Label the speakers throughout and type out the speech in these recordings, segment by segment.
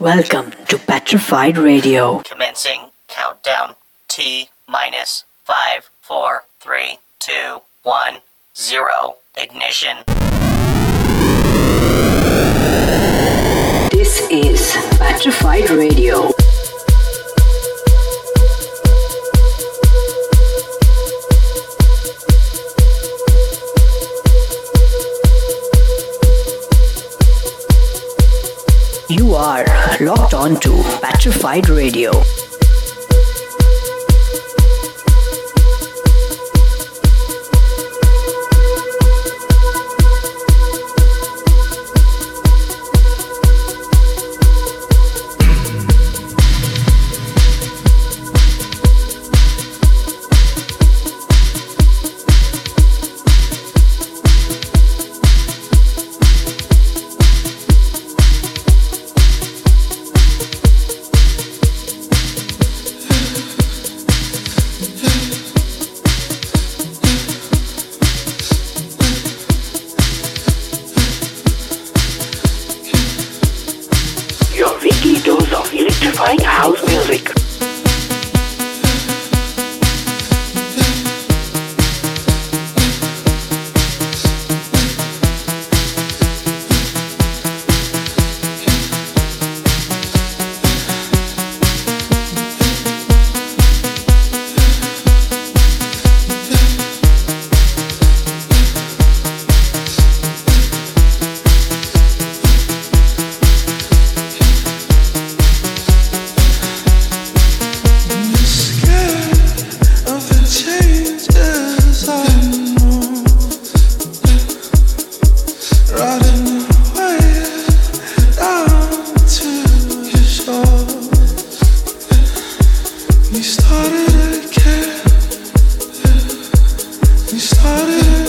Speaker 1: Welcome to Patrified Radio.
Speaker 2: Commencing countdown T minus five, four, three, two, one, zero. Ignition.
Speaker 1: This is Patrified Radio. You are locked on to Patrified Radio.
Speaker 3: started.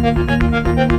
Speaker 4: Oh